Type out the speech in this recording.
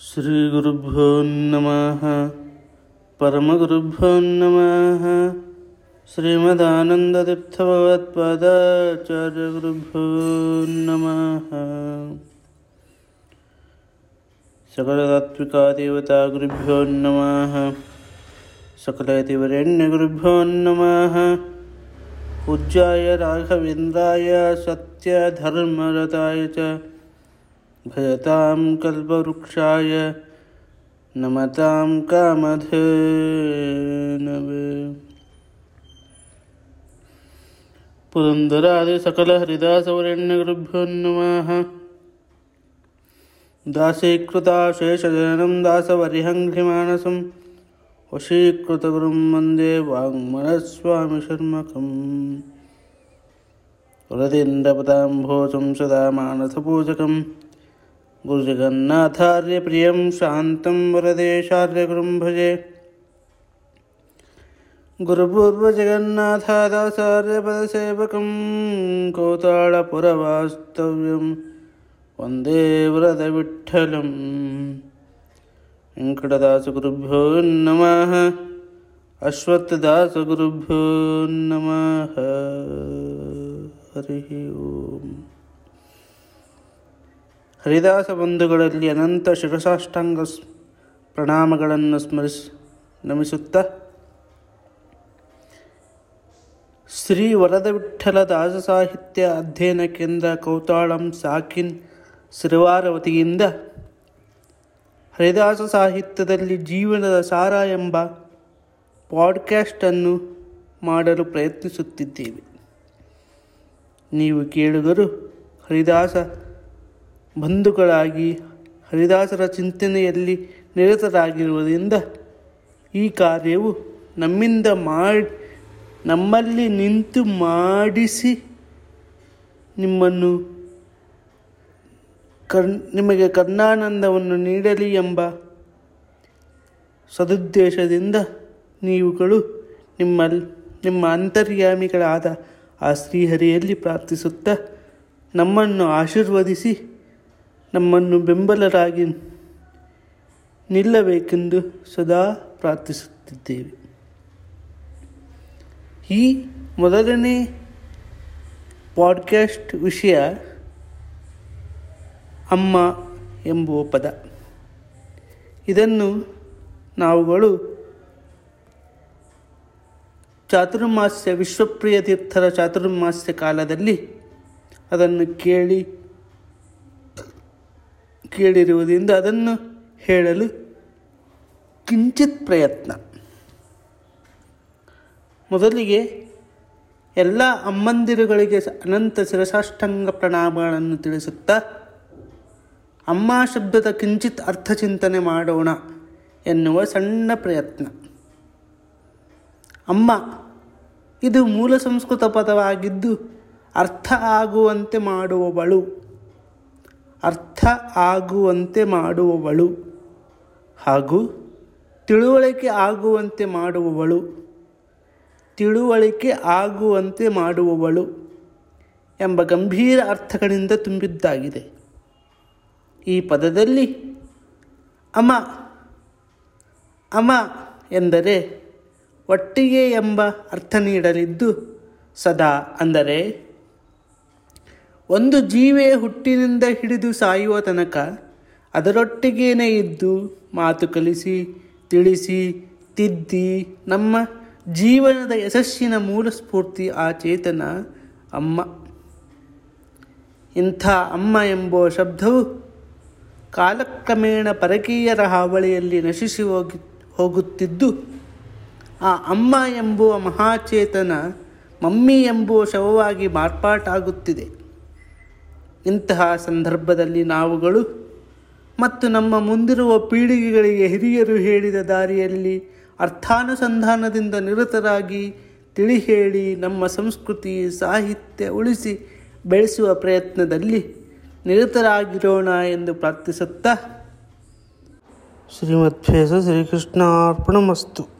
श्रीगुरुभ्यो नमः। परमगुरुभ्यो नमः। श्रीमदानन्दतीर्थभगवत्पादाचार्यगुरुभ्यो नमः। सकलतात्विकादेवतागुरुभ्यो नमः। सकलयतिवरेण्यगुरुभ्यो नमः। पूज्याय राघवेन्द्राय सत्यधर्मरताय च भजतां कल्पवृक्षाय नमतां कामधेनवे। पुरन्दरादिसकलहरिदासवरेण्यगुरुभ्यो नमः। दासीकृताशेषजननं दासवरिहङ्घ्रिमानसं वशीकृतगुरुं वंदे वाङ्मनस्वामिशर्मकम्। वरदेन्द्रपदाम्भोजं सदा गुरुजगन्नाथार्य प्रियं शान्तं वरदेशार्यगुरुं भजे। गुरुपूर्वजगन्नाथादाचार्यपदसेवकं कोतालपुरवास्तव्यं वंदे व्रतविठ्ठलं वेङ्कटदासगुरुभ्यो नमः, अश्वत्थदासगुरुभ्यो नमः। हरिः ओम्। ಹರಿದಾಸ ಬಂಧುಗಳಲ್ಲಿ ಅನಂತ ಶಿರಸಾಷ್ಟಾಂಗ ಪ್ರಣಾಮಗಳನ್ನು ಸ್ಮರಿಸಿ, ನಮಿಸುತ್ತಾ. ಶ್ರೀ ವರದ ವಿಠಲ ದಾಸ ಸಾಹಿತ್ಯ ಅಧ್ಯಯನ ಕೇಂದ್ರ ಕೌತಾಳಂ ಸಾಕಿನ್ ಸಿರವಾರ ವತಿಯಿಂದ ಹರಿದಾಸ ಸಾಹಿತ್ಯದಲ್ಲಿ ಜೀವನದ ಸಾರ ಎಂಬ ಪಾಡ್ಕ್ಯಾಸ್ಟನ್ನು ಮಾಡಲು ಪ್ರಯತ್ನಿಸುತ್ತಿದ್ದೇವೆ. ನೀವು ಕೇಳಿದರು ಹರಿದಾಸ ಬಂಧುಗಳಾಗಿ ಹರಿದಾಸರ ಚಿಂತನೆಯಲ್ಲಿ ನಿರತರಾಗಿರುವುದರಿಂದ ಈ ಕಾರ್ಯವು ನಮ್ಮಿಂದ ಮಾಡಿ, ನಮ್ಮಲ್ಲಿ ನಿಂತು ಮಾಡಿಸಿ ನಿಮ್ಮನ್ನು ಕರ್, ನಿಮಗೆ ಕರ್ಣಾನಂದವನ್ನು ನೀಡಲಿ ಎಂಬ ಸದುದ್ದೇಶದಿಂದ ನೀವುಗಳು ನಿಮ್ಮ ನಿಮ್ಮ ಅಂತರ್ಯಾಮಿಗಳಾದ ಆ ಶ್ರೀಹರಿಯಲ್ಲಿ ಪ್ರಾರ್ಥಿಸುತ್ತಾ ನಮ್ಮನ್ನು ಆಶೀರ್ವದಿಸಿ ನಮ್ಮನ್ನು ಬೆಂಬಲರಾಗಿ ನಿಲ್ಲಬೇಕೆಂದು ಸದಾ ಪ್ರಾರ್ಥಿಸುತ್ತಿದ್ದೇವೆ. ಈ ಮೊದಲನೇ ಪಾಡ್ಕ್ಯಾಸ್ಟ್ ವಿಷಯ ಅಮ್ಮ ಎಂಬುವ ಪದ. ಇದನ್ನು ನಾವುಗಳು ಚಾತುರ್ಮಾಸ್ಯ ವಿಶ್ವಪ್ರಿಯ ತೀರ್ಥರ ಚಾತುರ್ಮಾಸ್ಯ ಕಾಲದಲ್ಲಿ ಅದನ್ನು ಕೇಳಿ ಕೇಳಿರುವುದರಿಂದ ಅದನ್ನು ಹೇಳಲು ಕಿಂಚಿತ್ ಪ್ರಯತ್ನ. ಮೊದಲಿಗೆ ಎಲ್ಲ ಅಮ್ಮಂದಿರುಗಳಿಗೆ ಅನಂತ ಶಿರಸಾಷ್ಟಾಂಗ ಪ್ರಣಾಮಗಳನ್ನು ತಿಳಿಸುತ್ತಾ, ಅಮ್ಮ ಶಬ್ದದ ಕಿಂಚಿತ್ ಅರ್ಥ ಚಿಂತನೆ ಮಾಡೋಣ ಎನ್ನುವ ಸಣ್ಣ ಪ್ರಯತ್ನ. ಅಮ್ಮ, ಇದು ಮೂಲ ಸಂಸ್ಕೃತ ಪದವಾಗಿದ್ದು ಅರ್ಥ ಆಗುವಂತೆ ಮಾಡುವವಳು. ಅರ್ಥ ಆಗುವಂತೆ ಮಾಡುವವಳು ಹಾಗೂ ತಿಳುವಳಿಕೆ ಆಗುವಂತೆ ಮಾಡುವವಳು, ತಿಳುವಳಿಕೆ ಆಗುವಂತೆ ಮಾಡುವವಳು ಎಂಬ ಗಂಭೀರ ಅರ್ಥಗಳಿಂದ ತುಂಬಿದ್ದಾಗಿದೆ. ಈ ಪದದಲ್ಲಿ ಅಮ ಅಮ ಎಂದರೆ ಒಟ್ಟಿಗೆ ಎಂಬ ಅರ್ಥ ನೀಡಲಿದ್ದು ಸದಾ ಅಂದರೆ ಒಂದು ಜೀವೆ ಹುಟ್ಟಿನಿಂದ ಹಿಡಿದು ಸಾಯುವ ತನಕ ಅದರೊಟ್ಟಿಗೇನೆ ಇದ್ದು ಮಾತು ಕಲಿಸಿ, ತಿಳಿಸಿ, ತಿದ್ದಿ ನಮ್ಮ ಜೀವನದ ಯಶಸ್ಸಿನ ಮೂಲ ಸ್ಫೂರ್ತಿ ಆ ಚೇತನ ಅಮ್ಮ. ಇಂಥ ಅಮ್ಮ ಎಂಬುವ ಶಬ್ದವು ಕಾಲಕ್ರಮೇಣ ಪರಕೀಯರ ಹಾವಳಿಯಲ್ಲಿ ನಶಿಸಿ ಹೋಗಿ, ಹೋಗುತ್ತಿದ್ದು, ಆ ಅಮ್ಮ ಎಂಬುವ ಮಹಾಚೇತನ ಮಮ್ಮಿ ಎಂಬುವ ಶವವಾಗಿ ಮಾರ್ಪಾಟಾಗುತ್ತಿದೆ. ಇಂತಹ ಸಂದರ್ಭದಲ್ಲಿ ನಾವುಗಳು ಮತ್ತು ನಮ್ಮ ಮುಂದಿರುವ ಪೀಳಿಗೆಗಳಿಗೆ ಹಿರಿಯರು ಹೇಳಿದ ದಾರಿಯಲ್ಲಿ ಅರ್ಥಾನುಸಂಧಾನದಿಂದ ನಿರತರಾಗಿ ತಿಳಿ ಹೇಳಿ ನಮ್ಮ ಸಂಸ್ಕೃತಿ, ಸಾಹಿತ್ಯ ಉಳಿಸಿ ಬೆಳೆಸುವ ಪ್ರಯತ್ನದಲ್ಲಿ ನಿರತರಾಗಿರೋಣ ಎಂದು ಪ್ರಾರ್ಥಿಸುತ್ತಾ ಶ್ರೀಮದ್ಭೇಸ ಶ್ರೀಕೃಷ್ಣಾರ್ಪಣಮಸ್ತು.